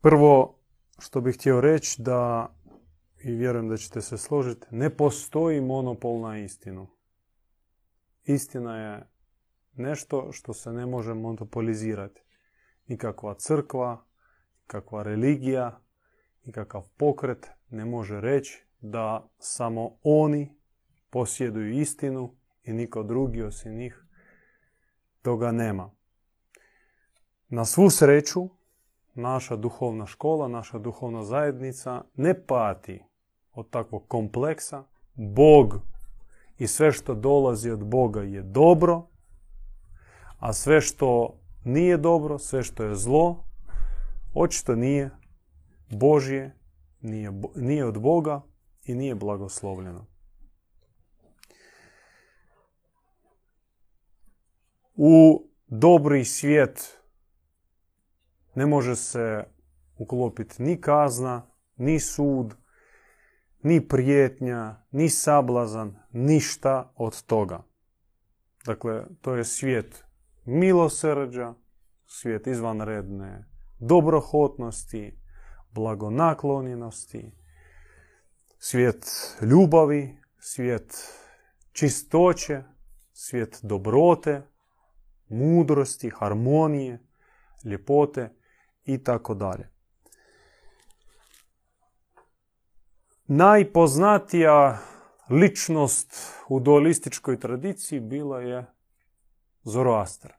Prvo što bih htio reći da, i vjerujem da ćete se složiti, ne postoji monopol na istinu. Istina je nešto što se ne može monopolizirati. Nikakva crkva, nikakva religija, nikakav pokret ne može reći da samo oni posjeduju istinu i niko drugi osim njih toga nema. Na svu sreću, naša duhovna škola, naša duhovna zajednica ne pati od takvog kompleksa. Bog i sve što dolazi od Boga je dobro, a sve što nije dobro, sve što je zlo, očito nije Božje, nije, nije od Boga i nije blagoslovljeno. U dobri svijet ne može se uklopiti ni kazna, ni sud, ni prijetnja, ni sablazan, ništa od toga. Dakle, to je svijet milosrđa, svijet izvanredne dobrohotnosti, blagonaklonjenosti, svijet ljubavi, svijet čistoće, svijet dobrote, mudrosti, harmonije, ljepote i tako dalje. Najpoznatija ličnost u dualističkoj tradiciji bila je Zoroaster.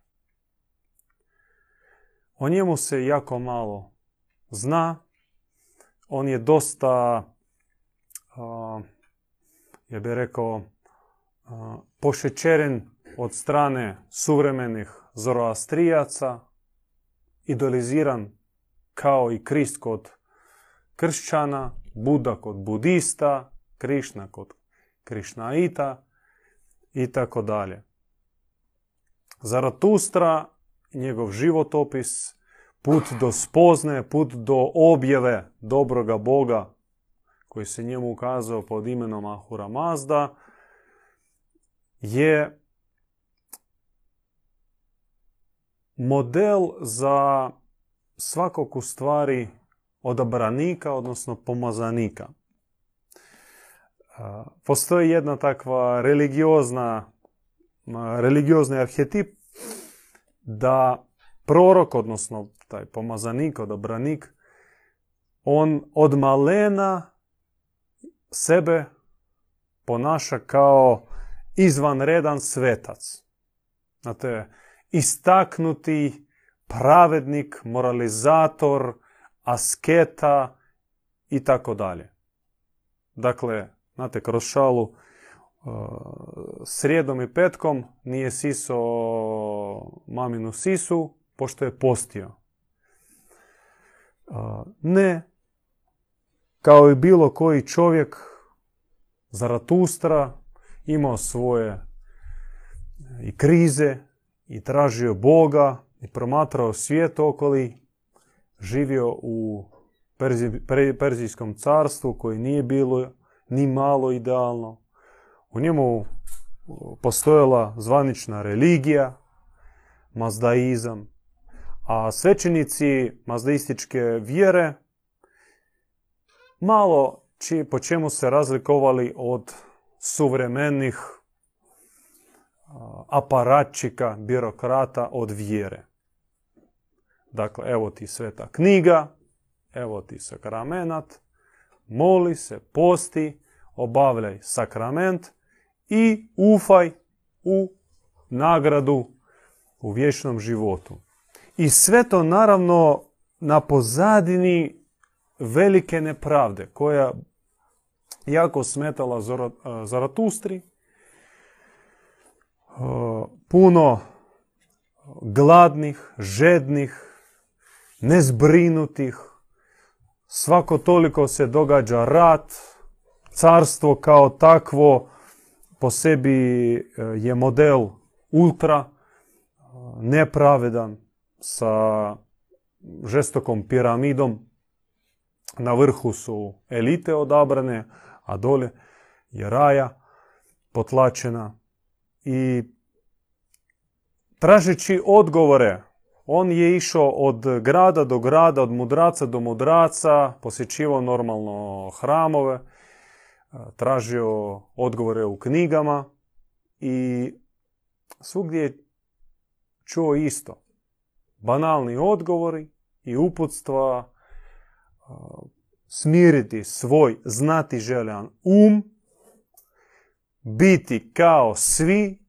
O njemu se jako malo zna. On je dosta, ja bih rekao, pošećeren od strane suvremenih zoroastrijaca, idoliziran kao i Krist kod kršćana, Buda kod budista, Krišna kod krišnaita i tako dalje. Zaratustra, njegov životopis, put do spozne, put do objave dobroga Boga koji se njemu ukazao pod imenom Ahura Mazda, je model za svakog u stvari odabranika, odnosno pomazanika. Postoji jedna takva religiozna, religiozni arhetip da prorok, odnosno taj pomazanik, odabranik, on od malena sebe ponaša kao izvanredan svetac. Znate, istaknuti pravednik, moralizator, asketa i tako dalje. Dakle, znate, kroz šalu uh, srijedom i petkom nije siso maminu sisu, pošto je postio. Uh, ne, kao i bilo koji čovjek, Zaratustra, imao svoje i krize, i tražio Boga, i promatrao svijet okoli, živio u Perzijskom carstvu koji nije bilo ni malo idealno. U njemu postojala zvanična religija, mazdaizam, a svećenici mazdaističke vjere malo či, po čemu se razlikovali od suvremenih aparatčika, birokrata od vjere. Dakle, evo ti sveta knjiga, evo ti sakramenat, moli se, posti, obavljaj sakrament i ufaj u nagradu u vječnom životu. I sve to naravno na pozadini velike nepravde koja jako smetala Zaratustri. Puno gladnih, žednih, nezbrinutih. Svako toliko se događa rat. Carstvo kao takvo po sebi e, je model ultra nepravedan sa žestokom piramidom. Na vrhu su elite odabrane, a dole je raja potlačena. I tražeći odgovore On je išao od grada do grada, od mudraca do mudraca, posjećivao normalno hramove, tražio odgovore u knjigama i svugdje je čuo isto. Banalni odgovori i uputstva, smiriti svoj znati željan um, biti kao svi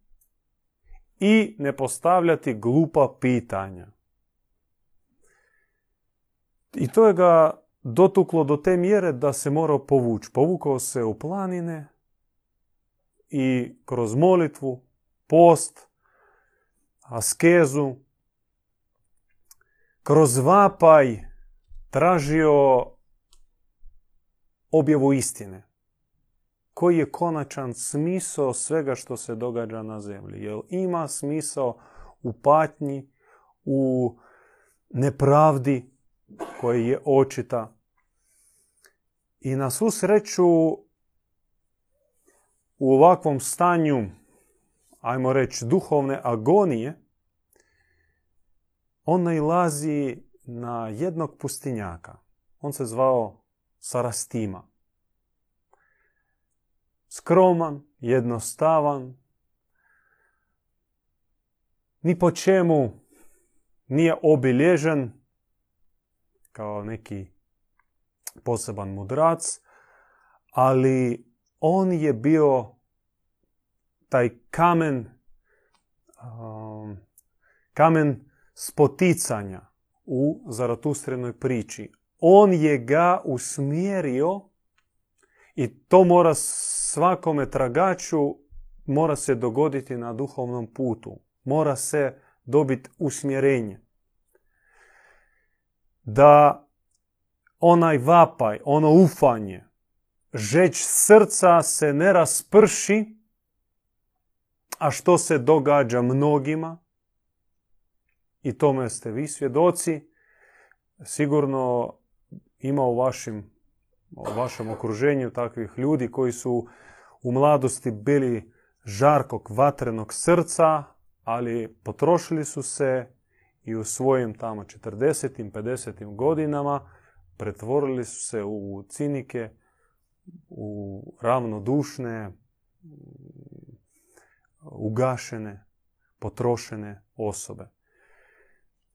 i ne postavljati glupa pitanja. I to je ga dotuklo do te mjere da se morao povući. Povukao se u planine i kroz molitvu, post, askezu, kroz vapaj tražio objavu istine. Koji je konačan smisao svega što se događa na zemlji? Jel ima smisao u patnji, u nepravdi koji je očita? I na svu sreću u ovakvom stanju, ajmo reći, duhovne agonije, on nailazi na jednog pustinjaka. On se zvao Sarastima. Skroman, jednostavan, ni po čemu nije obilježen kao neki poseban mudrac, ali on je bio taj kamen, um, kamen spoticanja u Zaratustrenoj priči. On je ga usmjerio i to mora svakome tragaču mora se dogoditi na duhovnom putu. Mora se dobiti usmjerenje. Da onaj vapaj, ono ufanje, žeć srca se ne rasprši, a što se događa mnogima, i tome ste vi svjedoci, sigurno ima u, vašim, u vašem okruženju takvih ljudi koji su u mladosti bili žarkog vatrenog srca, ali potrošili su se i u svojim tamo 40. 50. godinama pretvorili su se u cinike, u ravnodušne, ugašene, potrošene osobe.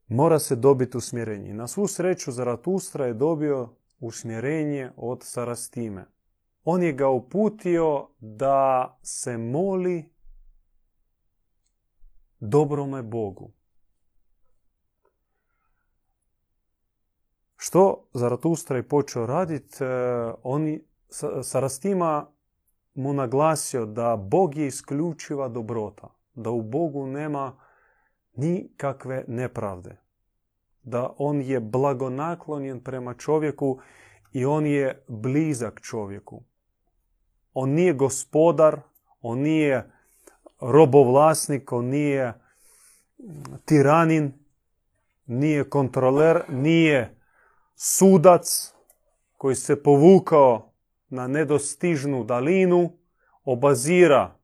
Mora se dobiti usmjerenje. Na svu sreću Zaratustra je dobio usmjerenje od Sarastime. On je ga uputio da se moli dobrome Bogu. Što Zaratustra je počeo raditi, e, on Sarastima mu naglasio da Bog je isključiva dobrota, da u Bogu nema nikakve nepravde, da on je blagonaklonjen prema čovjeku i on je blizak čovjeku. On nije gospodar, on nije robovlasnik, on nije tiranin, nije kontroler, nije sudac koji se povukao na nedostižnu dalinu, obazira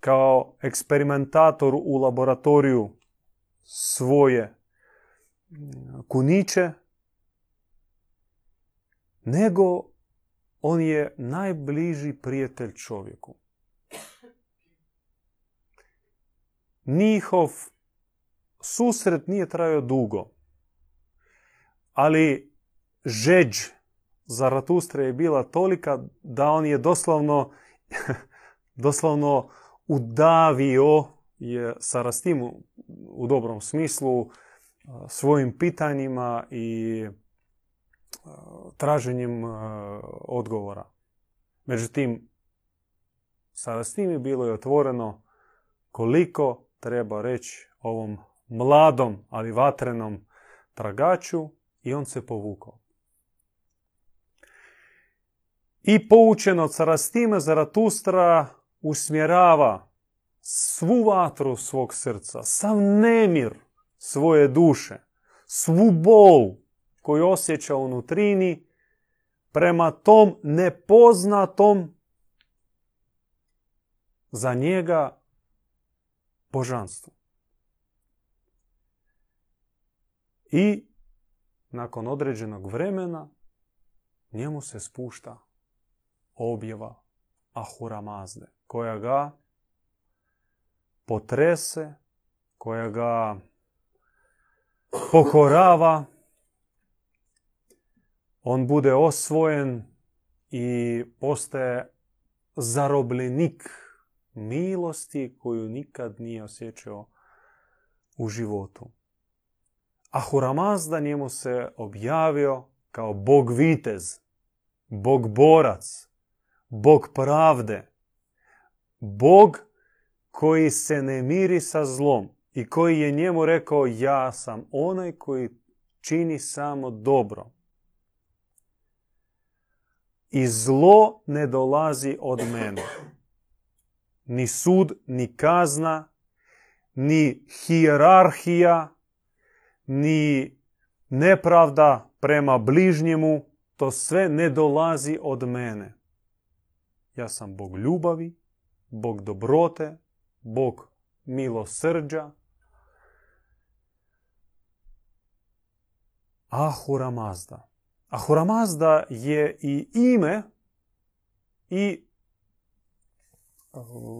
kao eksperimentator u laboratoriju svoje kuniće, nego on je najbliži prijatelj čovjeku. Njihov susret nije trajao dugo, ali žeđ Zaratustre je bila tolika da on je doslovno, doslovno udavio je Sarastimu u dobrom smislu svojim pitanjima i traženjem odgovora. Međutim, Sarastimi bilo je otvoreno koliko treba reći ovom mladom, ali vatrenom tragaču i on se povukao. I poučen od Sarastime, Zaratustra usmjerava svu vatru svog srca, sav nemir svoje duše, svu bol koju osjeća unutrini prema tom nepoznatom za njega božanstvu. I nakon određenog vremena njemu se spušta objava Ahura Mazde, koja ga potrese, koja ga pokorava, on bude osvojen i postaje zarobljenik milosti koju nikad nije osjećao u životu. Ahura Mazda njemu se objavio kao bog vitez, bog borac, bog pravde, bog koji se ne miri sa zlom i koji je njemu rekao ja sam onaj koji čini samo dobro. I zlo ne dolazi od mene. Ni sud, ni kazna, ni hijerarhija, ni nepravda prema bližnjemu, to sve ne dolazi od mene. Ja sam Bog ljubavi, Bog dobrote, Bog milosrđa. Ahura Mazda. Ahura Mazda je i ime i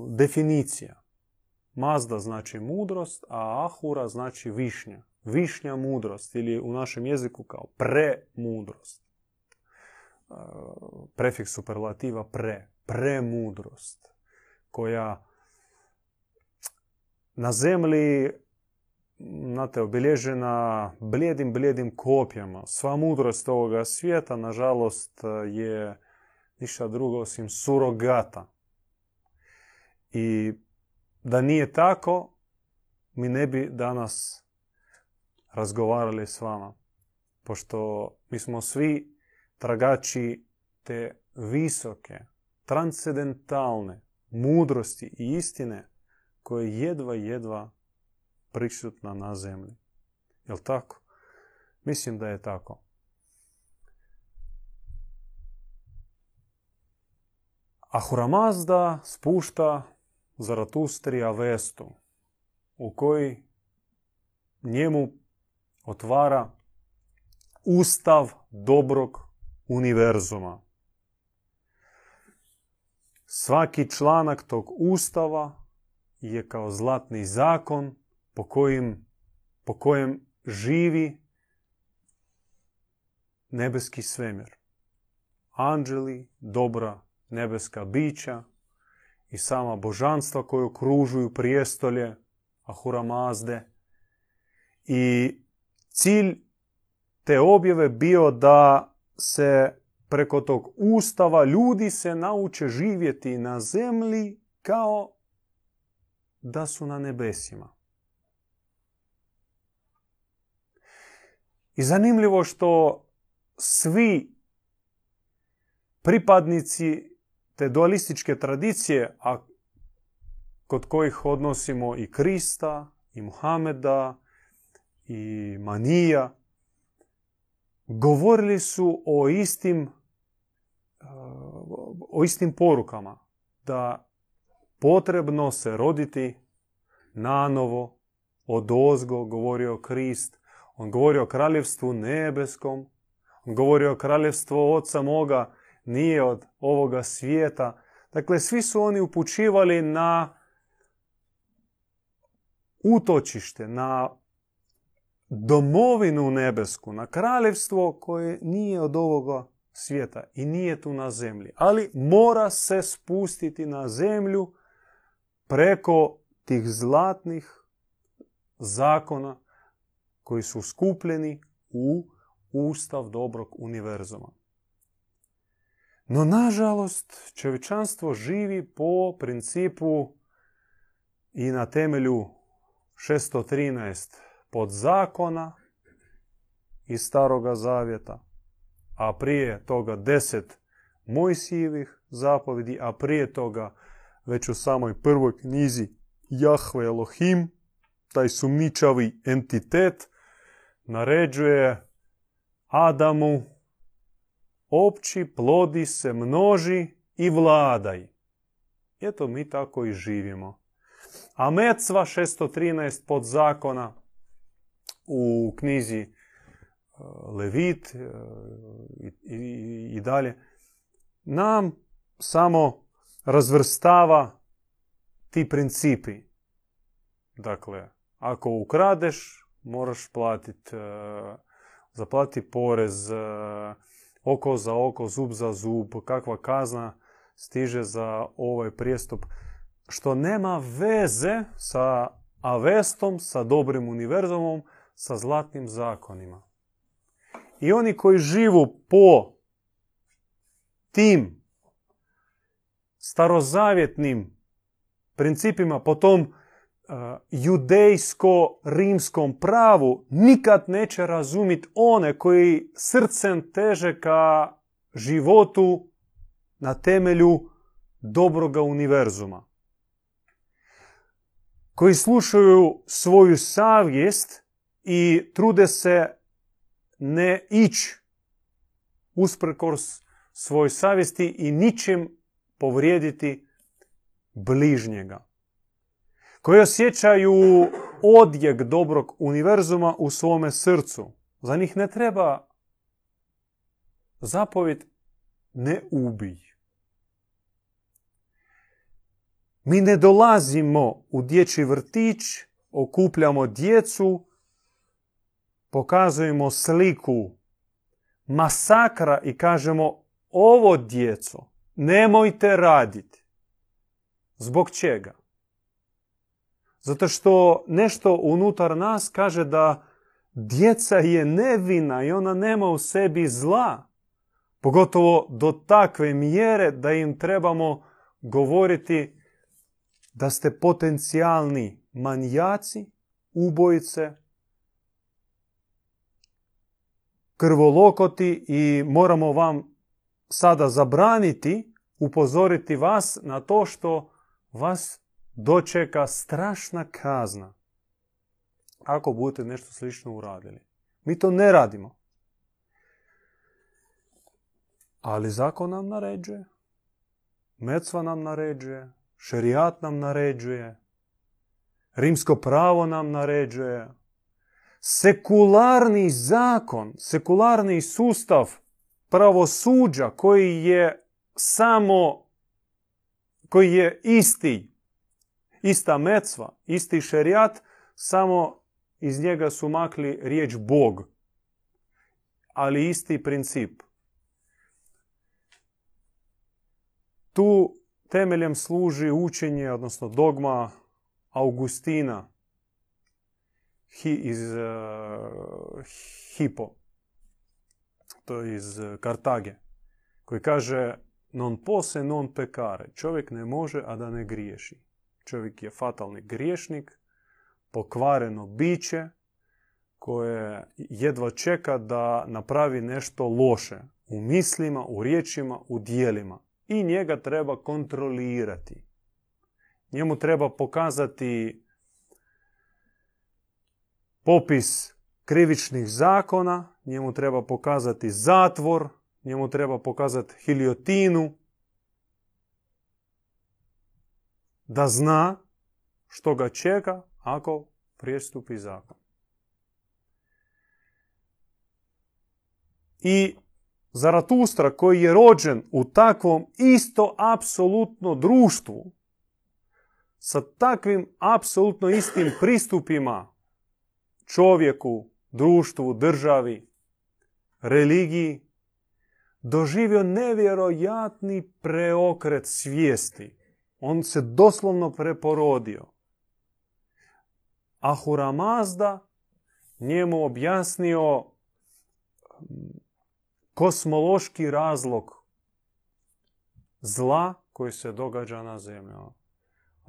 definicija. Mazda znači mudrost, a Ahura znači višnja. Višnja mudrost ili u našem jeziku kao premudrost. Prefiks superlativa pre. Premudrost. Koja na zemlji znate, obilježena blijedim, blijedim kopjama. Sva mudrost ovoga svijeta, nažalost, je ništa drugo osim surogata. I da nije tako, mi ne bi danas razgovarali s vama. Pošto mi smo svi tragači te visoke, transcendentalne mudrosti i istine koje jedva, jedva prisutna na zemlji. Jel tako? Mislim da je tako. Ahura Mazda spušta Zaratustrija Vestu, u koji njemu otvara ustav dobrog univerzuma. Svaki članak tog ustava je kao zlatni zakon po, kojim, po kojem živi nebeski svemir. Anđeli, dobra nebeska bića, i sama božanstva koje okružuju prijestolje Ahura Mazde. I cilj te objave bio da se preko tog ustava ljudi se nauče živjeti na zemlji kao da su na nebesima. I zanimljivo što svi pripadnici te dualističke tradicije, a kod kojih odnosimo i Krista, i Muhameda, i Manija, govorili su o istim, o istim porukama. Da potrebno se roditi nanovo, od ozgo, govorio Krist. On govori o kraljevstvu nebeskom. On govori o kraljevstvu oca moga nije od ovoga svijeta. Dakle, svi su oni upućivali na utočište, na domovinu nebesku, na kraljevstvo koje nije od ovoga svijeta i nije tu na zemlji. Ali mora se spustiti na zemlju preko tih zlatnih zakona koji su skupljeni u ustav dobrog univerzuma. No, nažalost, čovječanstvo živi po principu i na temelju 613 podzakona iz Staroga Zavjeta, a prije toga 10 Mojsijevih zapovedi, a prije toga već u samoj prvoj knjizi Jahve Elohim, taj sumničavi entitet, naređuje Adamu opći, plodi se, množi i vladaj. Eto mi tako i živimo. A Mecva 613 pod zakona u knjizi Levit i, i dalje, nam samo razvrstava ti principi. Dakle, ako ukradeš, moraš platiti, zaplati porez, oko za oko, zub za zub, kakva kazna stiže za ovaj prijestup, što nema veze sa Avestom, sa dobrim univerzumom, sa zlatnim zakonima. I oni koji živu po tim starozavjetnim principima, po tom uh, judejsko-rimskom pravu, nikad neće razumjeti one koji srcem teže ka životu na temelju dobroga univerzuma. Koji slušaju svoju savjest i trude se ne ići usprkos svoj savjesti i ničim povrijediti bližnjega. Koji osjećaju odjek dobrog univerzuma u svome srcu. Za njih ne treba zapovjed ne ubij. Mi ne dolazimo u dječji vrtić, okupljamo djecu, pokazujemo sliku masakra i kažemo ovo djeco nemojte raditi. Zbog čega? Zato što nešto unutar nas kaže da djeca je nevina i ona nema u sebi zla. Pogotovo do takve mjere da im trebamo govoriti da ste potencijalni manjaci, ubojice, krvolokoti i moramo vam sada zabraniti, upozoriti vas na to što vas dočeka strašna kazna ako budete nešto slično uradili. Mi to ne radimo. Ali zakon nam naređuje. Mecva nam naređuje. Šerijat nam naređuje. Rimsko pravo nam naređuje. Sekularni zakon, sekularni sustav pravosuđa koji je samo, koji je isti, ista mecva, isti šerijat, samo iz njega su makli riječ Bog. Ali isti princip. Tu temeljem služi učenje, odnosno dogma Augustina iz uh, Hipo, to iz Kartage, koji kaže non pose non pekare. Čovjek ne može, a da ne griješi. Čovjek je fatalni griješnik, pokvareno biće koje jedva čeka da napravi nešto loše u mislima, u riječima, u dijelima i njega treba kontrolirati. Njemu treba pokazati popis krivičnih zakona, njemu treba pokazati zatvor, njemu treba pokazati hiljotinu, da zna što ga čeka ako prijestupi zakon. I Zaratustra koji je rođen u takvom isto apsolutno društvu, sa takvim apsolutno istim pristupima čovjeku, društvu, državi, religiji, doživio nevjerojatni preokret svijesti. On se doslovno preporodio. Ahura Mazda njemu objasnio kosmološki razlog zla koji se događa na zemlji. On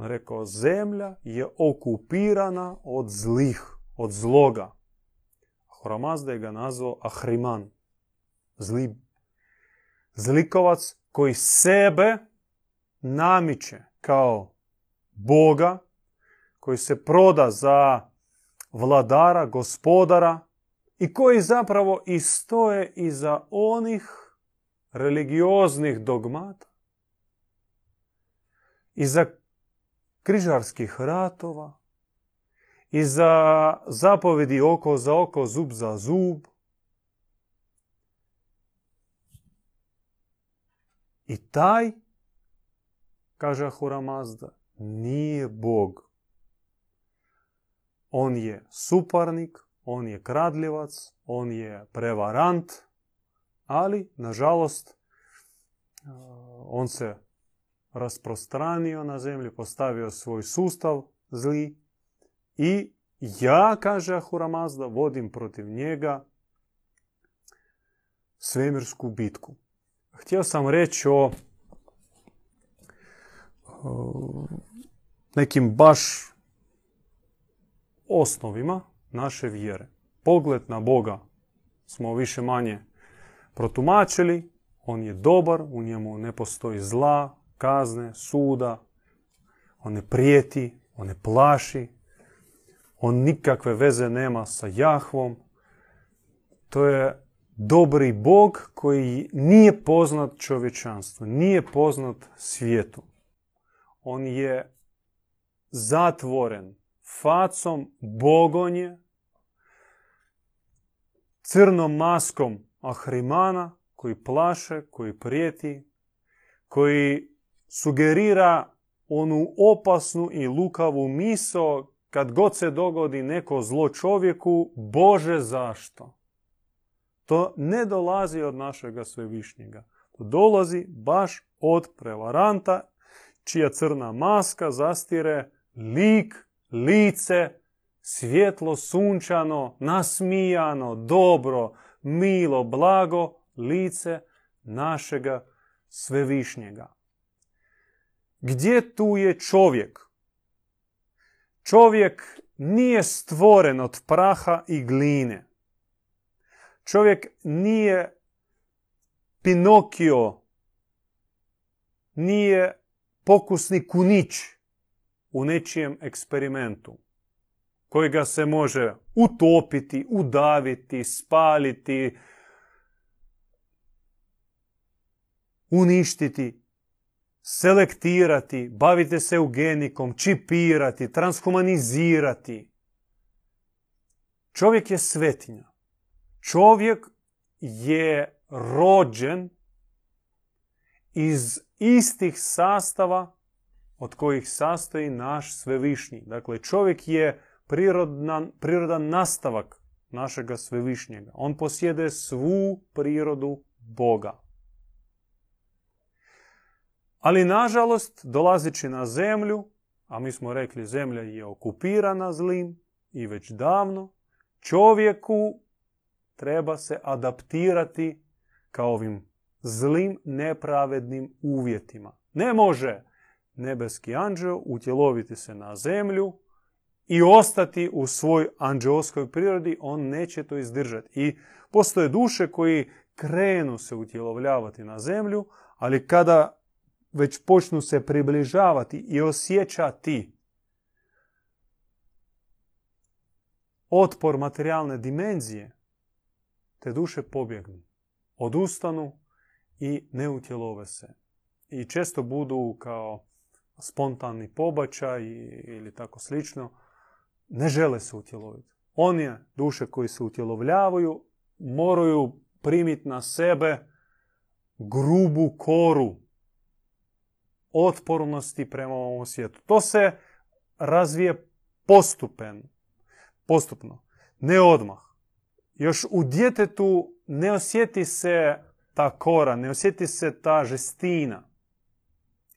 rekao, zemlja je okupirana od zlih, od zloga. Horamazda je ga nazvao Ahriman, zli, zlikovac koji sebe namiče kao Boga, koji se proda za vladara, gospodara, i koji zapravo i stoje iza onih religioznih dogmata, iza križarskih ratova, i za zapovedi oko za oko, zub za zub. I taj, kaže Ahura Mazda, nije Bog. On je suparnik, on je kradljivac, on je prevarant, ali, nažalost, on se rasprostranio na zemlji, postavio svoj sustav zli i ja, kaže Ahura Mazda, vodim protiv njega svemirsku bitku. Htio sam reći o, nekim baš osnovima naše vjere. Pogled na Boga smo više manje protumačili. On je dobar, u njemu ne postoji zla, kazne, suda. On ne prijeti, on ne plaši. On nikakve veze nema sa Jahvom. To je dobri Bog koji nije poznat čovječanstvu, nije poznat svijetu. On je zatvoren facom bogonje, crnom maskom ahrimana koji plaše, koji prijeti, koji sugerira onu opasnu i lukavu misao kad god se dogodi neko zlo čovjeku, Bože zašto? To ne dolazi od našega svevišnjega. To dolazi baš od prevaranta čija crna maska zastire lik, lice, svjetlo, sunčano, nasmijano, dobro, milo, blago lice našega svevišnjega. Gdje tu je čovjek? Čovjek nije stvoren od praha i gline. Čovjek nije Pinokio, nije pokusni kunić u nečijem eksperimentu kojega se može utopiti, udaviti, spaliti, uništiti, selektirati, bavite se eugenikom, čipirati, transhumanizirati. Čovjek je svetinja. Čovjek je rođen iz istih sastava od kojih sastoji naš svevišnji. Dakle, čovjek je prirodan, prirodan nastavak našega svevišnjega. On posjede svu prirodu Boga. Ali, nažalost, dolazeći na zemlju, a mi smo rekli zemlja je okupirana zlim i već davno, čovjeku treba se adaptirati ka ovim zlim, nepravednim uvjetima. Ne može nebeski anđeo utjeloviti se na zemlju i ostati u svoj anđeoskoj prirodi, on neće to izdržati. I postoje duše koji krenu se utjelovljavati na zemlju, ali kada već počnu se približavati i osjećati otpor materijalne dimenzije, te duše pobjegnu, odustanu i ne utjelove se. I često budu kao spontani pobačaj ili tako slično, ne žele se utjeloviti. Oni duše koji se utjelovljavaju moraju primiti na sebe grubu koru otpornosti prema ovom svijetu. To se razvije postupen, postupno, ne odmah. Još u djetetu ne osjeti se ta kora, ne osjeti se ta žestina.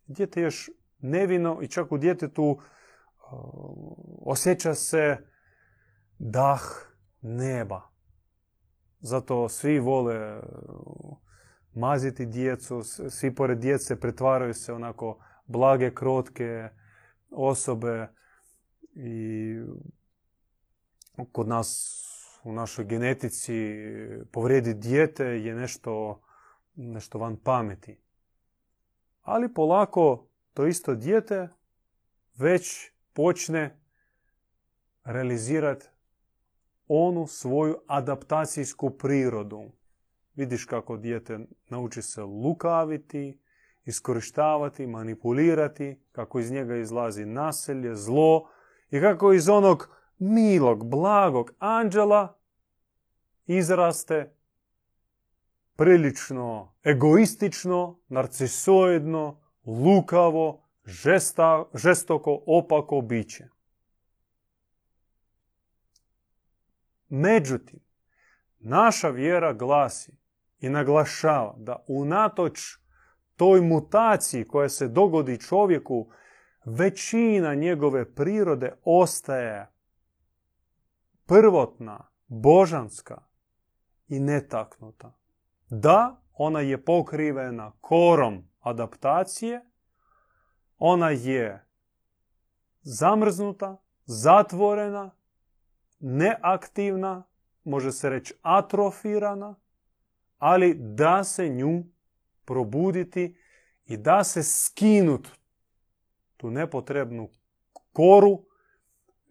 Dijete još nevino i čak u djetetu uh, osjeća se dah neba. Zato svi vole uh, maziti djecu, svi pored djece pretvaraju se onako blage, krotke osobe i kod nas u našoj genetici povrijediti dijete je nešto, nešto van pameti. Ali polako to isto dijete već počne realizirati onu svoju adaptacijsku prirodu. Vidiš kako dijete nauči se lukaviti, iskorištavati, manipulirati, kako iz njega izlazi naselje, zlo i kako iz onog milog, blagog anđela izraste prilično egoistično, narcisoidno, lukavo, žesta, žestoko, opako biće. Međutim, naša vjera glasi i naglašava da unatoč toj mutaciji koja se dogodi čovjeku, većina njegove prirode ostaje prvotna, božanska i netaknuta. Da, ona je pokrivena korom adaptacije, ona je zamrznuta, zatvorena, neaktivna, može se reći atrofirana, ali da se nju probuditi i da se skinut tu nepotrebnu koru,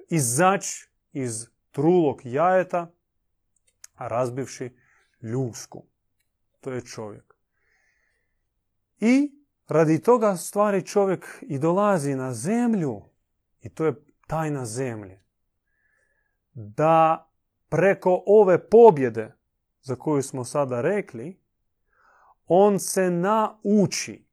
izaći iz trulog jajeta, razbivši ljudsku. To je čovjek. I radi toga stvari čovjek i dolazi na zemlju, i to je tajna zemlje, da preko ove pobjede za koju smo sada rekli, on se nauči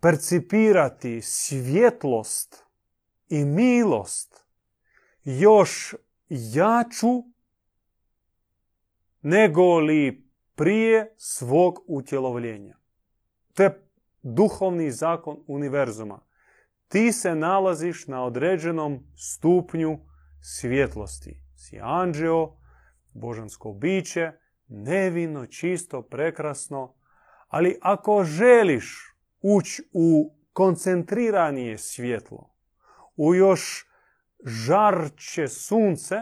percipirati svjetlost i milost još jaču nego li prije svog utjelovljenja. To je duhovni zakon univerzuma. Ti se nalaziš na određenom stupnju svjetlosti. Si anđeo, božansko biće, nevino, čisto, prekrasno. Ali ako želiš ući u koncentriranije svjetlo, u još žarće sunce,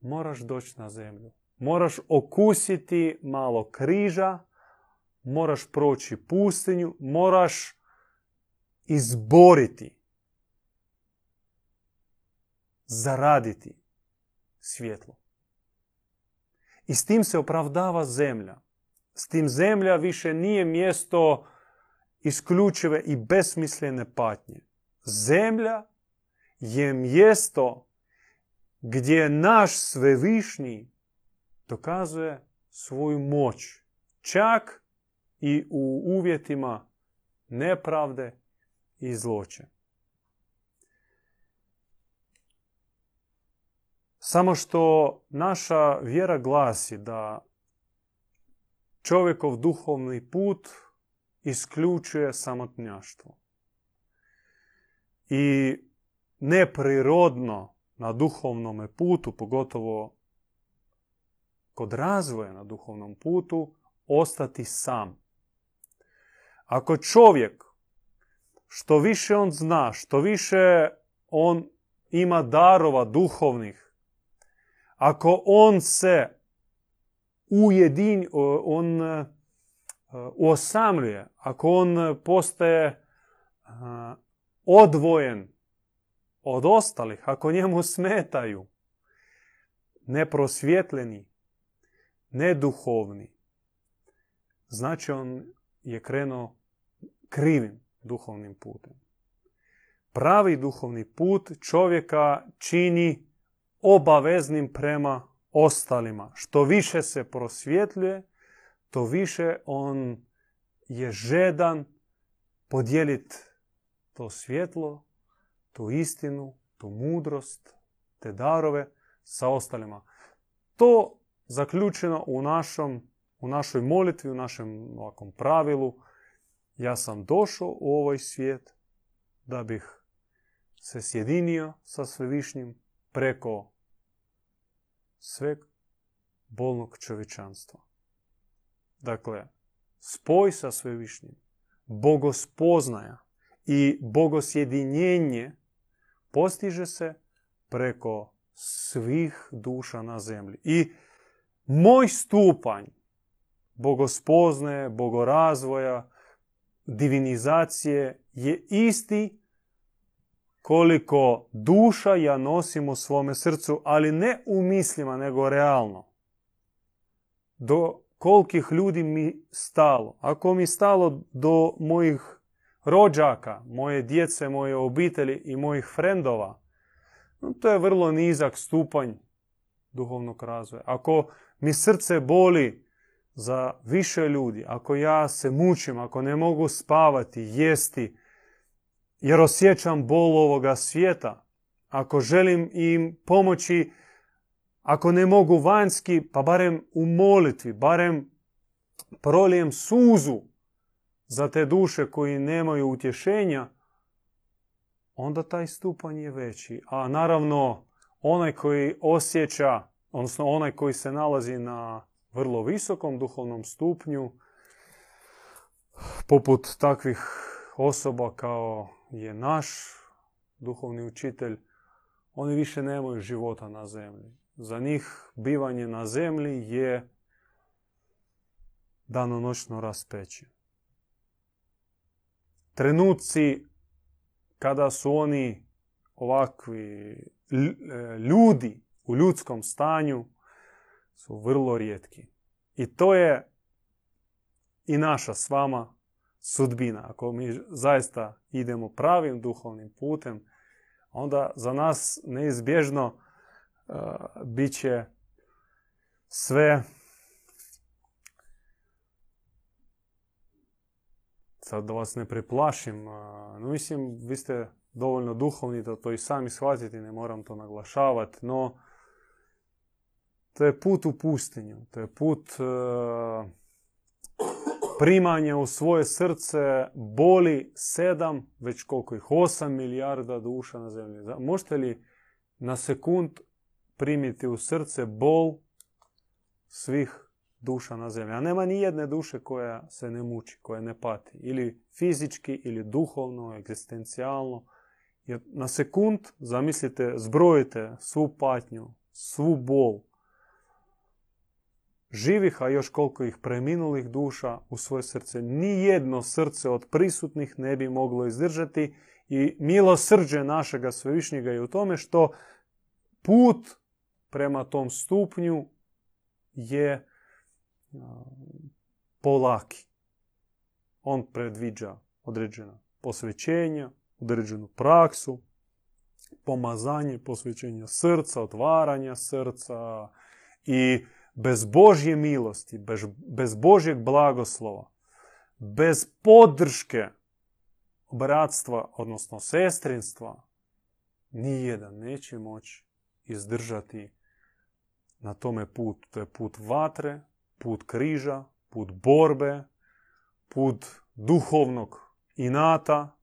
moraš doći na zemlju. Moraš okusiti malo križa, moraš proći pustinju, moraš izboriti, zaraditi svjetlo. I s tim se opravdava zemlja. S tim zemlja više nije mjesto isključive i besmislene patnje. Zemlja je mjesto gdje naš svevišnji dokazuje svoju moć. Čak i u uvjetima nepravde i zloće. Samo što naša vjera glasi da čovjekov duhovni put isključuje samotnjaštvo. I neprirodno na duhovnom putu, pogotovo kod razvoja na duhovnom putu, ostati sam. Ako čovjek, što više on zna, što više on ima darova duhovnih, ako on se ujedin, on uosamljuje, ako on postaje odvojen od ostalih, ako njemu smetaju neprosvjetljeni, neduhovni, znači on je krenuo krivim duhovnim putem. Pravi duhovni put čovjeka čini obaveznim prema ostalima. Što više se prosvjetljuje, to više on je žedan podijeliti to svjetlo, tu istinu, tu mudrost, te darove sa ostalima. To zaključeno u, našom, u našoj molitvi, u našem ovakvom pravilu. Ja sam došao u ovaj svijet da bih se sjedinio sa svevišnjim preko sveg bolnog čovječanstva. Dakle, spoj sa svevišnjim, bogospoznaja i bogosjedinjenje postiže se preko svih duša na zemlji. I moj stupanj bogospoznaje, bogorazvoja, divinizacije je isti koliko duša ja nosim u svome srcu, ali ne u mislima, nego realno. Do kolikih ljudi mi stalo. Ako mi stalo do mojih rođaka, moje djece, moje obitelji i mojih frendova, no, to je vrlo nizak stupanj duhovnog razvoja. Ako mi srce boli za više ljudi, ako ja se mučim, ako ne mogu spavati, jesti, jer osjećam bol ovoga svijeta, ako želim im pomoći, ako ne mogu vanjski, pa barem u molitvi, barem prolijem suzu za te duše koji nemaju utješenja, onda taj stupanj je veći. A naravno, onaj koji osjeća, odnosno onaj koji se nalazi na vrlo visokom duhovnom stupnju, poput takvih osoba kao je naš duhovni učitelj, oni više nemaju života na zemlji. Za njih bivanje na zemlji je danonoćno raspeće. Trenuci kada su oni ovakvi e, ljudi u ljudskom stanju su vrlo rijetki. I to je i naša s vama sudbina. Ako mi zaista idemo pravim duhovnim putem, onda za nas neizbježno uh, bit će sve sad da vas ne preplašim, no mislim vi ste dovoljno duhovni da to i sami shvatite, ne moram to naglašavati, no to je put u pustinju, to je put uh, primanja u svoje srce boli sedam, već koliko ih, osam milijarda duša na zemlji. Možete li na sekund primiti u srce bol svih duša na zemlji? A nema ni jedne duše koja se ne muči, koja ne pati. Ili fizički, ili duhovno, egzistencijalno. Jer na sekund, zamislite, zbrojite svu patnju, svu bol, živih, a još koliko ih preminulih duša u svoje srce. Nijedno srce od prisutnih ne bi moglo izdržati i milosrđe našega svevišnjega je u tome što put prema tom stupnju je polaki. On predviđa određena posvećenja, određenu praksu, pomazanje, posvećenja srca, otvaranja srca i bez Božje milosti, bez, bez Božjeg blagoslova, bez podrške bratstva, odnosno sestrinstva, nijedan neće moći izdržati na tome put. To je put vatre, put križa, put borbe, put duhovnog inata,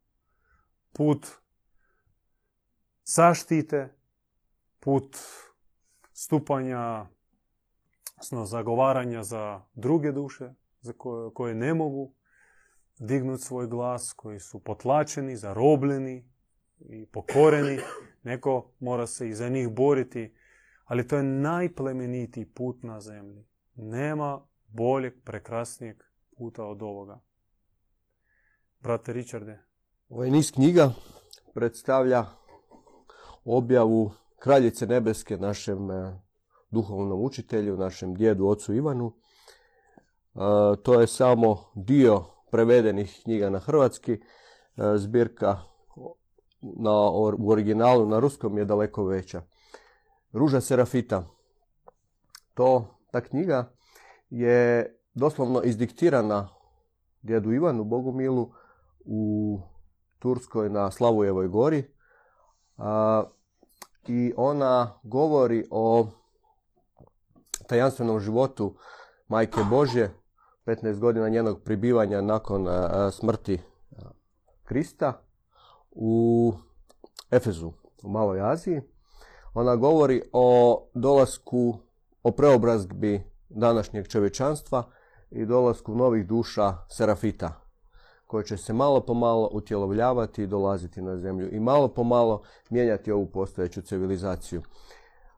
put zaštite, put stupanja zagovaranja za druge duše za koje, koje ne mogu dignuti svoj glas, koji su potlačeni, zarobljeni i pokoreni. Neko mora se i za njih boriti, ali to je najplemenitiji put na zemlji. Nema boljeg, prekrasnijeg puta od ovoga. Brate Richarde. Ovaj niz knjiga predstavlja objavu Kraljice Nebeske našem eh, duhovnom učitelju, našem djedu, ocu Ivanu. E, to je samo dio prevedenih knjiga na hrvatski. E, zbirka na, u originalu na ruskom je daleko veća. Ruža Serafita. To, ta knjiga je doslovno izdiktirana djedu Ivanu Bogumilu u Turskoj na Slavujevoj gori. I ona govori o tajanstvenom životu Majke Božje, 15 godina njenog pribivanja nakon smrti Krista u Efezu, u Maloj Aziji. Ona govori o dolasku, o preobrazbi današnjeg čovječanstva i dolasku novih duša serafita, koje će se malo po malo utjelovljavati i dolaziti na zemlju i malo po malo mijenjati ovu postojeću civilizaciju.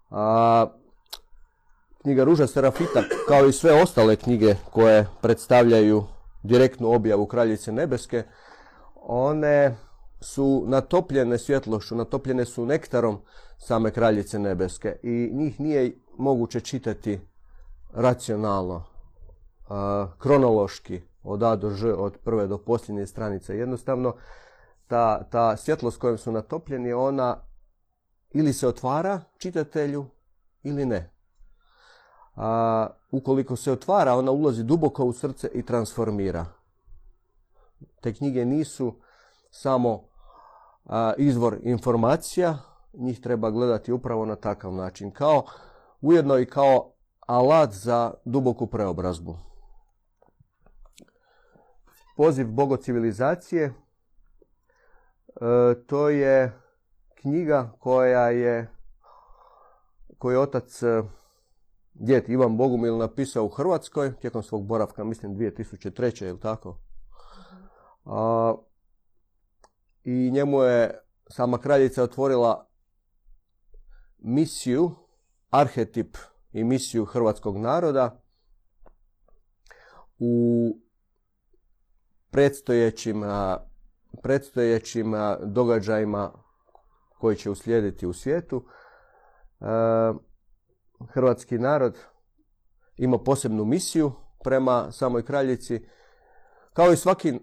A, knjiga Ruža Serafita, kao i sve ostale knjige koje predstavljaju direktnu objavu Kraljice Nebeske, one su natopljene svjetlošću, natopljene su nektarom same Kraljice Nebeske i njih nije moguće čitati racionalno, kronološki, od A do Ž, od prve do posljednje stranice. Jednostavno, ta, ta svjetlost kojom su natopljeni, ona ili se otvara čitatelju ili ne. A, ukoliko se otvara, ona ulazi duboko u srce i transformira. Te knjige nisu samo izvor informacija, njih treba gledati upravo na takav način, kao ujedno i kao alat za duboku preobrazbu. Poziv bogocivilizacije e, to je knjiga koja je koju je otac e, djet Ivan Bogumil napisao u Hrvatskoj tijekom svog boravka, mislim 2003. je tako? A, I njemu je sama kraljica otvorila misiju, arhetip i misiju hrvatskog naroda u predstojećim, predstojećim događajima koji će uslijediti u svijetu. Hrvatski narod ima posebnu misiju prema samoj kraljici. Kao i svaki,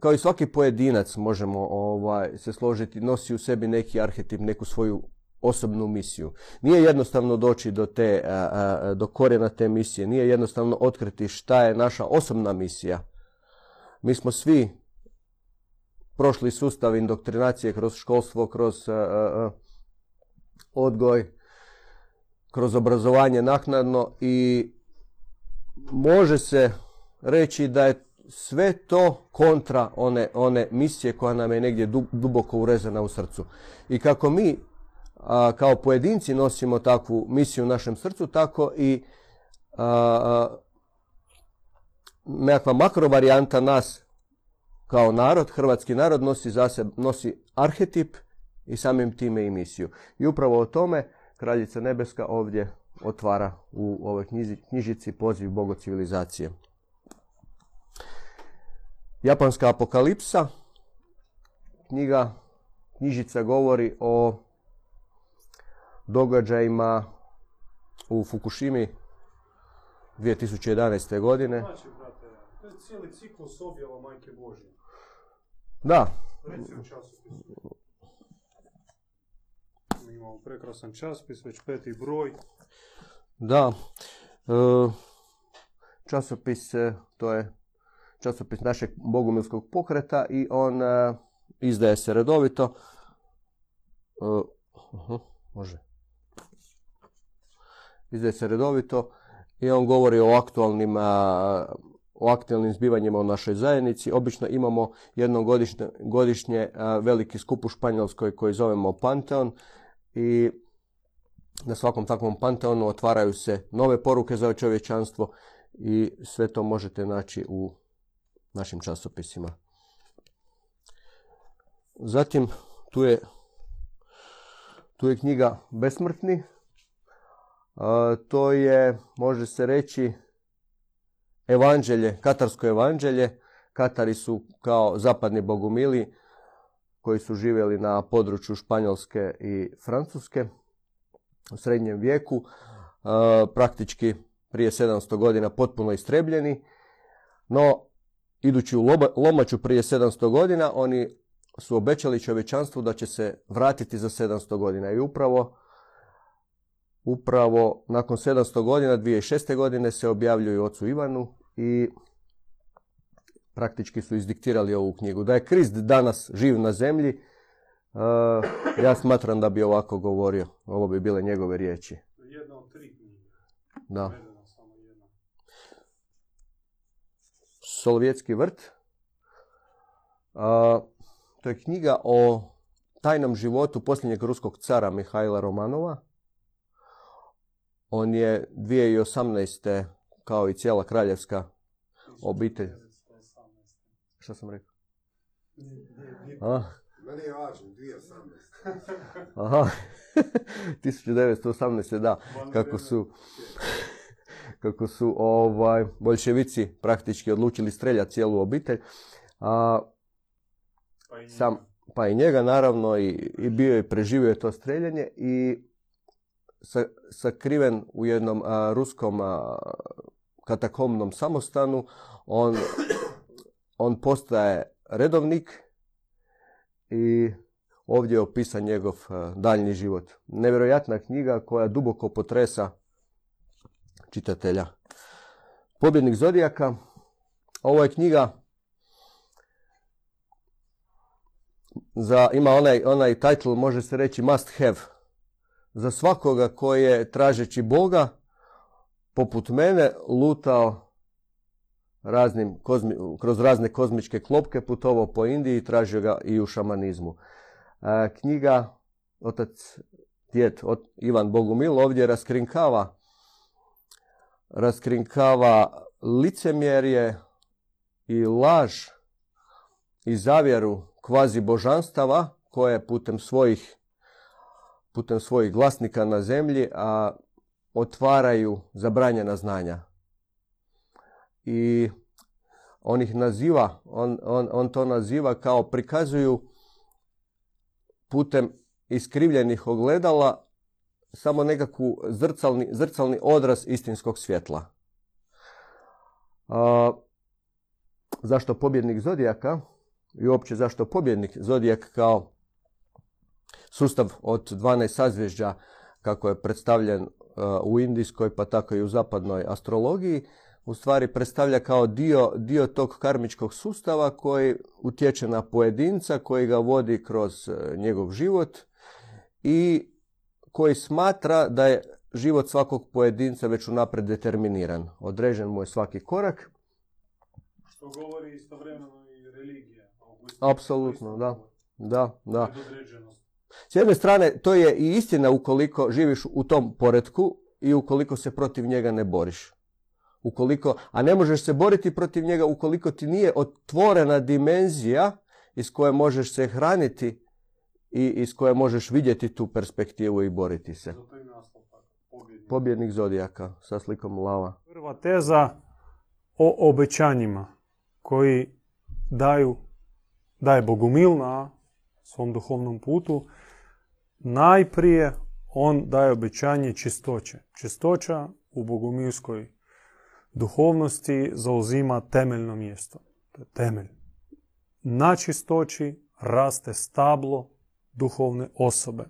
kao i svaki pojedinac možemo ovaj, se složiti, nosi u sebi neki arhetip, neku svoju osobnu misiju. Nije jednostavno doći do, te, do korijena te misije, nije jednostavno otkriti šta je naša osobna misija. Mi smo svi prošli sustav indoktrinacije kroz školstvo, kroz odgoj, kroz obrazovanje naknadno i može se reći da je sve to kontra one, one misije koja nam je negdje duboko urezana u srcu. I kako mi a, kao pojedinci nosimo takvu misiju u našem srcu, tako i a, nekakva makro varijanta nas kao narod, hrvatski narod nosi za nosi arhetip i samim time i misiju. I upravo o tome Kraljica Nebeska ovdje otvara u ovoj knjižici poziv Bogo civilizacije. Japanska apokalipsa. Knjiga, knjižica govori o događajima u Fukushimi 2011. godine. Znači, brate, to je cijeli ciklus objava Majke Božje. Da. Imamo prekrasan časpis, već peti broj. Da. E, časopis, e, to je časopis našeg bogumilskog pokreta i on e, izdaje se redovito. može. Izdaje se redovito i on govori o aktualnim o aktualnim zbivanjima u našoj zajednici. Obično imamo jednom godišnje, veliki skup u Španjolskoj koji zovemo Panteon i na svakom takvom panteonu otvaraju se nove poruke za čovječanstvo i sve to možete naći u našim časopisima. Zatim tu je, tu je knjiga Besmrtni. to je, može se reći, evanđelje, katarsko evanđelje. Katari su kao zapadni bogumili koji su živjeli na području Španjolske i Francuske u srednjem vijeku, praktički prije 700 godina potpuno istrebljeni, no idući u Lomaču prije 700 godina oni su obećali čovječanstvu da će se vratiti za 700 godina i upravo upravo nakon 700 godina 2006. godine se objavljuju ocu Ivanu i praktički su izdiktirali ovu knjigu. Da je Krist danas živ na zemlji, ja smatram da bi ovako govorio. Ovo bi bile njegove riječi. Jedna od tri knjige. Da. Solovjetski vrt. to je knjiga o tajnom životu posljednjeg ruskog cara Mihajla Romanova. On je 2018. kao i cijela kraljevska obitelj Šta sam rekao? A? Meni je važno, 2018. Aha, 1918. da, kako su, kako su ovaj, bolševici praktički odlučili streljati cijelu obitelj. A, pa, i sam, pa i njega naravno i, i bio je preživio to streljanje i sa, sakriven u jednom a, ruskom a, katakomnom samostanu on on postaje redovnik i ovdje je opisan njegov e, daljnji život. Nevjerojatna knjiga koja duboko potresa čitatelja. Pobjednik Zodijaka, ovo je knjiga za, ima onaj, onaj title, može se reći must have. Za svakoga koji je tražeći Boga, poput mene, lutao raznim, kroz razne kozmičke klopke, putovao po Indiji i tražio ga i u šamanizmu. E, knjiga otac djed od Ivan Bogumil ovdje raskrinkava raskrinkava licemjerje i laž i zavjeru kvazi božanstava koje putem svojih putem svojih glasnika na zemlji a otvaraju zabranjena znanja. I on ih naziva, on, on, on to naziva kao prikazuju putem iskrivljenih ogledala samo nekakvu zrcalni, zrcalni odraz istinskog svjetla. A, zašto pobjednik Zodijaka i uopće zašto pobjednik Zodijak kao sustav od 12 sazvježđa kako je predstavljen u indijskoj pa tako i u zapadnoj astrologiji u stvari predstavlja kao dio, dio tog karmičkog sustava koji utječe na pojedinca, koji ga vodi kroz e, njegov život i koji smatra da je život svakog pojedinca već unaprijed determiniran. Određen mu je svaki korak. Što govori istovremeno i religija. Apsolutno, da. Da, da. S jedne strane, to je i istina ukoliko živiš u tom poredku i ukoliko se protiv njega ne boriš. Ukoliko, a ne možeš se boriti protiv njega ukoliko ti nije otvorena dimenzija iz koje možeš se hraniti i iz koje možeš vidjeti tu perspektivu i boriti se. Pobjednik zodijaka sa slikom lava. Prva teza o obećanjima koji daju, daje Bogumil na svom duhovnom putu. Najprije on daje obećanje čistoće. Čistoća u bogumilskoj duhovnosti zauzima temeljno mjesto. To je temelj. Na čistoći raste stablo duhovne osobe.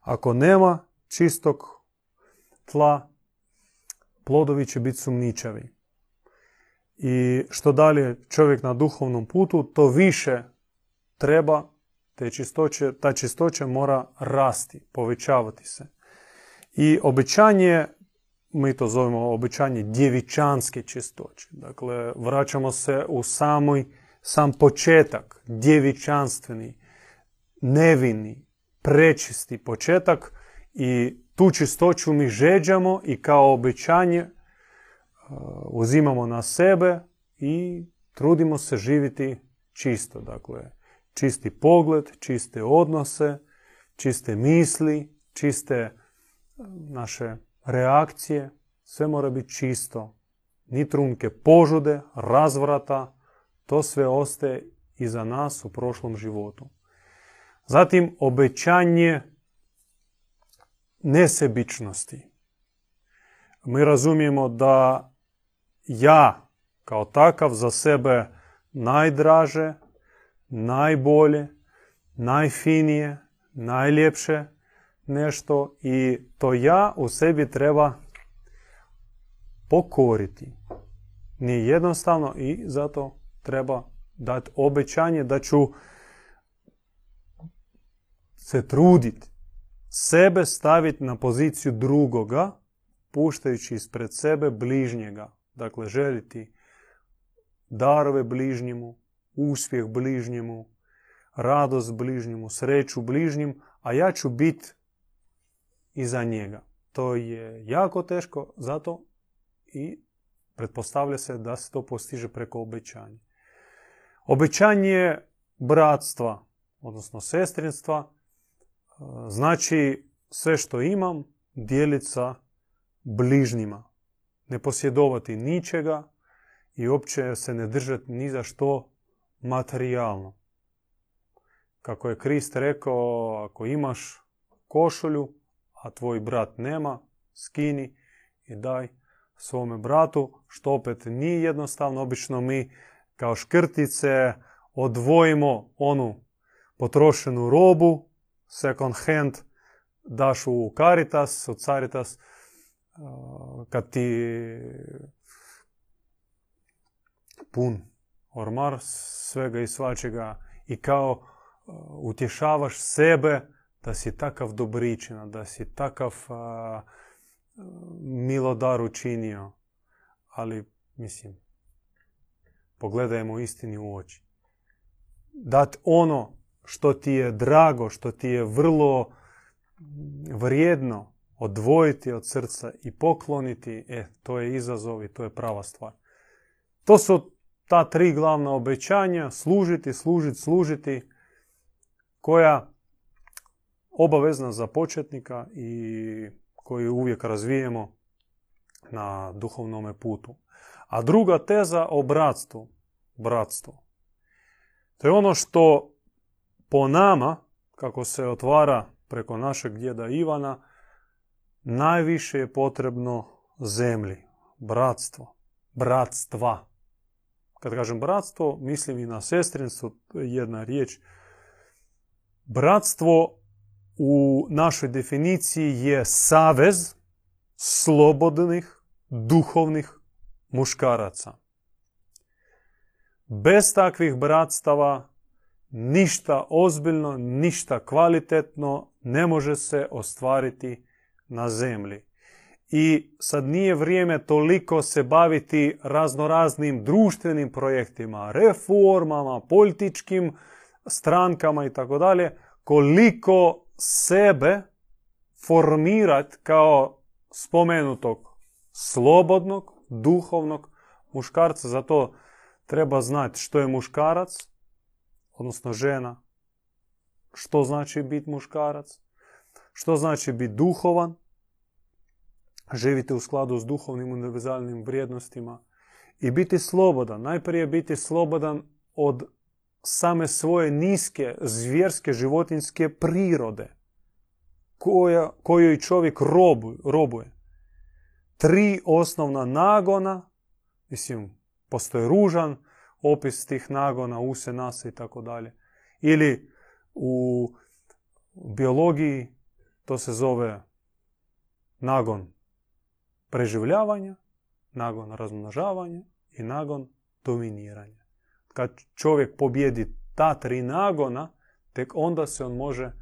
Ako nema čistog tla, plodovi će biti sumničavi. I što dalje čovjek na duhovnom putu, to više treba te čistoće, ta čistoća mora rasti, povećavati se. I obećanje, mi to zovemo obećanje djevičanske čistoće. Dakle, vraćamo se u samoj, sam početak, djevičanstveni, nevini, prečisti početak i tu čistoću mi žeđamo i kao obećanje uh, uzimamo na sebe i trudimo se živjeti čisto. Dakle, čisti pogled, čiste odnose, čiste misli, čiste uh, naše reakcije. Sve mora biti čisto. Ni trunke požude, razvrata, to sve ostaje iza nas u prošlom životu. Zatim obećanje nesebičnosti. Mi razumijemo da ja kao takav za sebe najdraže, najbolje, najfinije, najljepše nešto i to ja u sebi treba pokoriti. Nije jednostavno i zato treba dati obećanje da ću se truditi, sebe staviti na poziciju drugoga, puštajući ispred sebe bližnjega. Dakle, želiti darove bližnjemu, uspjeh bližnjemu, radost bližnjemu, sreću bližnjim, a ja ću biti iza njega. To je jako teško, zato i pretpostavlja se da se to postiže preko obećanja. Obećanje bratstva, odnosno sestrinstva, Znači, sve što imam, dijeliti sa bližnjima. Ne posjedovati ničega i uopće se ne držati ni za što materijalno. Kako je Krist rekao, ako imaš košulju, a tvoj brat nema, skini i daj svome bratu, što opet nije jednostavno. Obično mi kao škrtice odvojimo onu potrošenu robu second hand daš u Caritas, u Caritas kad ti pun ormar svega i svačega i kao utješavaš sebe da si takav dobričina, da si takav milodar učinio. Ali, mislim, pogledajmo istini u oči. Dat ono što ti je drago, što ti je vrlo vrijedno odvojiti od srca i pokloniti, e, to je izazov i to je prava stvar. To su ta tri glavna obećanja, služiti, služiti, služiti, koja obavezna za početnika i koju uvijek razvijemo na duhovnom putu. A druga teza o bratstvu. Bratstvo. To je ono što po nama, kako se otvara preko našeg djeda Ivana, najviše je potrebno zemlji. Bratstvo. Bratstva. Kad kažem bratstvo, mislim i na sestrinstvo, jedna riječ. Bratstvo u našoj definiciji je savez slobodnih, duhovnih muškaraca. Bez takvih bratstava ništa ozbiljno, ništa kvalitetno ne može se ostvariti na zemlji. I sad nije vrijeme toliko se baviti raznoraznim društvenim projektima, reformama, političkim strankama i tako dalje, koliko sebe formirati kao spomenutog slobodnog, duhovnog muškarca. Zato treba znati što je muškarac, odnosno žena, što znači biti muškarac, što znači biti duhovan, živite u skladu s duhovnim univerzalnim vrijednostima i biti slobodan. Najprije biti slobodan od same svoje niske, zvjerske, životinske prirode koja, kojoj čovjek robu, robuje. Tri osnovna nagona, mislim, postoje ružan opis tih nagona, use, nase i tako dalje. Ili u biologiji to se zove nagon preživljavanja, nagon razmnožavanja i nagon dominiranja. Kad čovjek pobjedi ta tri nagona, tek onda se on može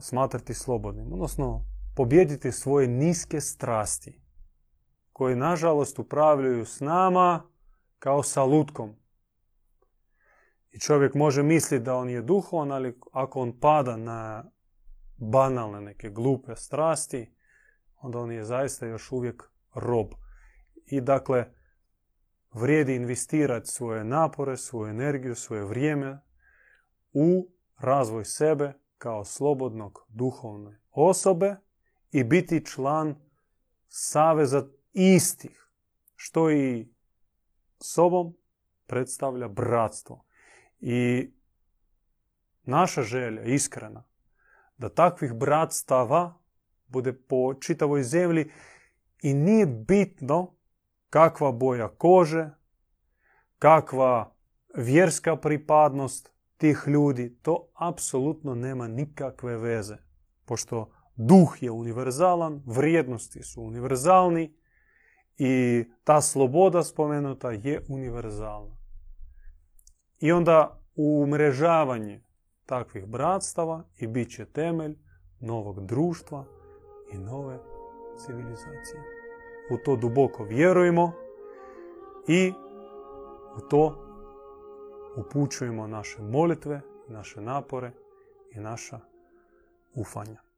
smatrati slobodnim. Odnosno, pobjediti svoje niske strasti, koje nažalost upravljaju s nama kao sa lutkom. I čovjek može misliti da on je duhovan, ali ako on pada na banalne neke glupe strasti, onda on je zaista još uvijek rob. I dakle, vrijedi investirati svoje napore, svoju energiju, svoje vrijeme u razvoj sebe kao slobodnog duhovne osobe i biti član saveza istih, što i sobom predstavlja bratstvo. I naša želja, iskrena, da takvih bratstava bude po čitavoj zemlji i nije bitno kakva boja kože, kakva vjerska pripadnost tih ljudi, to apsolutno nema nikakve veze. Pošto duh je univerzalan, vrijednosti su univerzalni i ta sloboda spomenuta je univerzalna. I onda umrežavanje takvih bratstava i bit će temelj novog društva i nove civilizacije. U to duboko vjerujemo i u to upućujemo naše molitve, naše napore i naša ufanja.